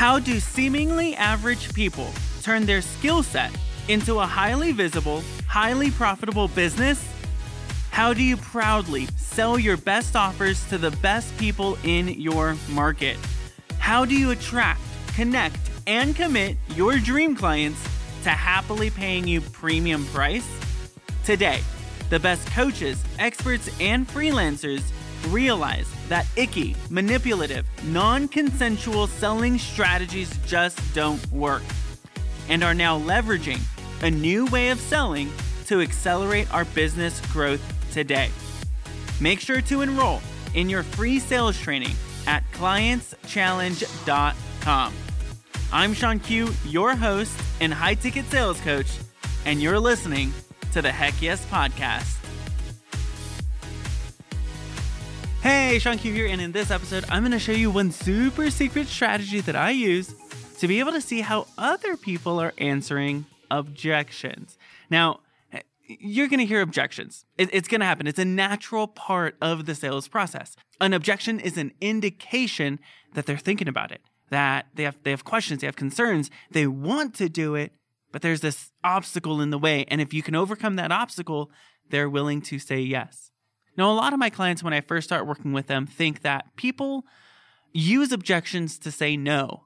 How do seemingly average people turn their skill set into a highly visible, highly profitable business? How do you proudly sell your best offers to the best people in your market? How do you attract, connect, and commit your dream clients to happily paying you premium price? Today, the best coaches, experts, and freelancers realize that icky, manipulative, non consensual selling strategies just don't work and are now leveraging a new way of selling to accelerate our business growth today. Make sure to enroll in your free sales training at clientschallenge.com. I'm Shawn Q, your host and high ticket sales coach, and you're listening to the Heck Yes Podcast. Hey, Shawn Q here, and in this episode, I'm going to show you one super secret strategy that I use to be able to see how other people are answering objections. Now, eh, you're going to hear objections. It's going to happen. It's a natural part of the sales process. An objection is an indication that they're thinking about it, that they have they have questions, they have concerns, they want to do it, but there's this obstacle in the way, and if you can overcome that obstacle, they're willing to say yes. Now, a lot of my clients when I first start working with them think that people use objections to say no.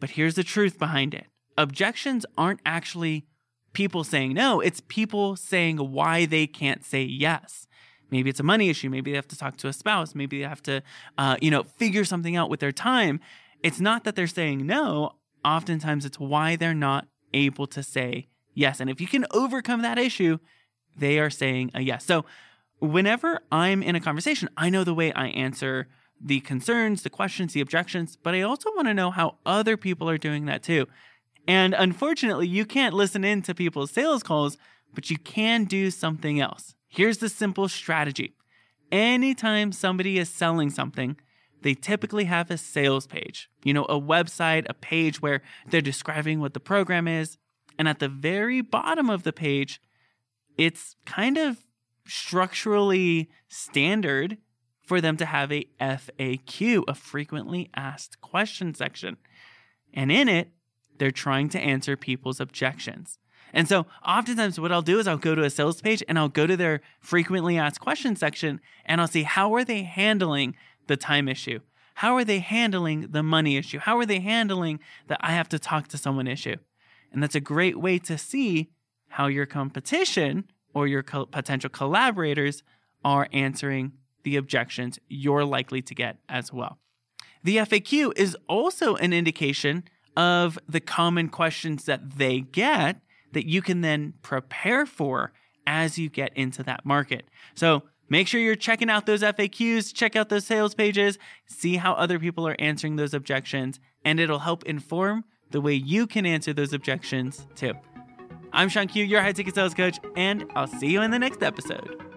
But here's the truth behind it. Objections aren't actually people saying no, it's people saying why they can't say yes. Maybe it's a money issue. Maybe they have to talk to a spouse. Maybe they have to, uh, you know, figure something out with their time. It's not that they're saying no. Oftentimes, it's why they're not able to say yes. And if you can overcome that issue, they are saying a yes. So, whenever I'm in a conversation, I know the way I answer the concerns, the questions, the objections, but I also want to know how other people are doing that too. And unfortunately, you can't listen in to people's sales calls, but you can do something else. Here's the simple strategy anytime somebody is selling something, they typically have a sales page, you know, a website, a page where they're describing what the program is. And at the very bottom of the page, it's kind of structurally standard for them to have a FAQ, a frequently asked question section. And in it, they're trying to answer people's objections. And so oftentimes what I'll do is I'll go to a sales page and I'll go to their frequently asked questions section and I'll see how are they handling the time issue? How are they handling the money issue? How are they handling the I have to talk to someone issue? And that's a great way to see how your competition or your co- potential collaborators are answering the objections you're likely to get as well. The FAQ is also an indication of the common questions that they get that you can then prepare for as you get into that market. So make sure you're checking out those FAQs, check out those sales pages, see how other people are answering those objections, and it'll help inform the way you can answer those objections too. I'm Shawn Q, your high ticket sales coach, and I'll see you in the next episode.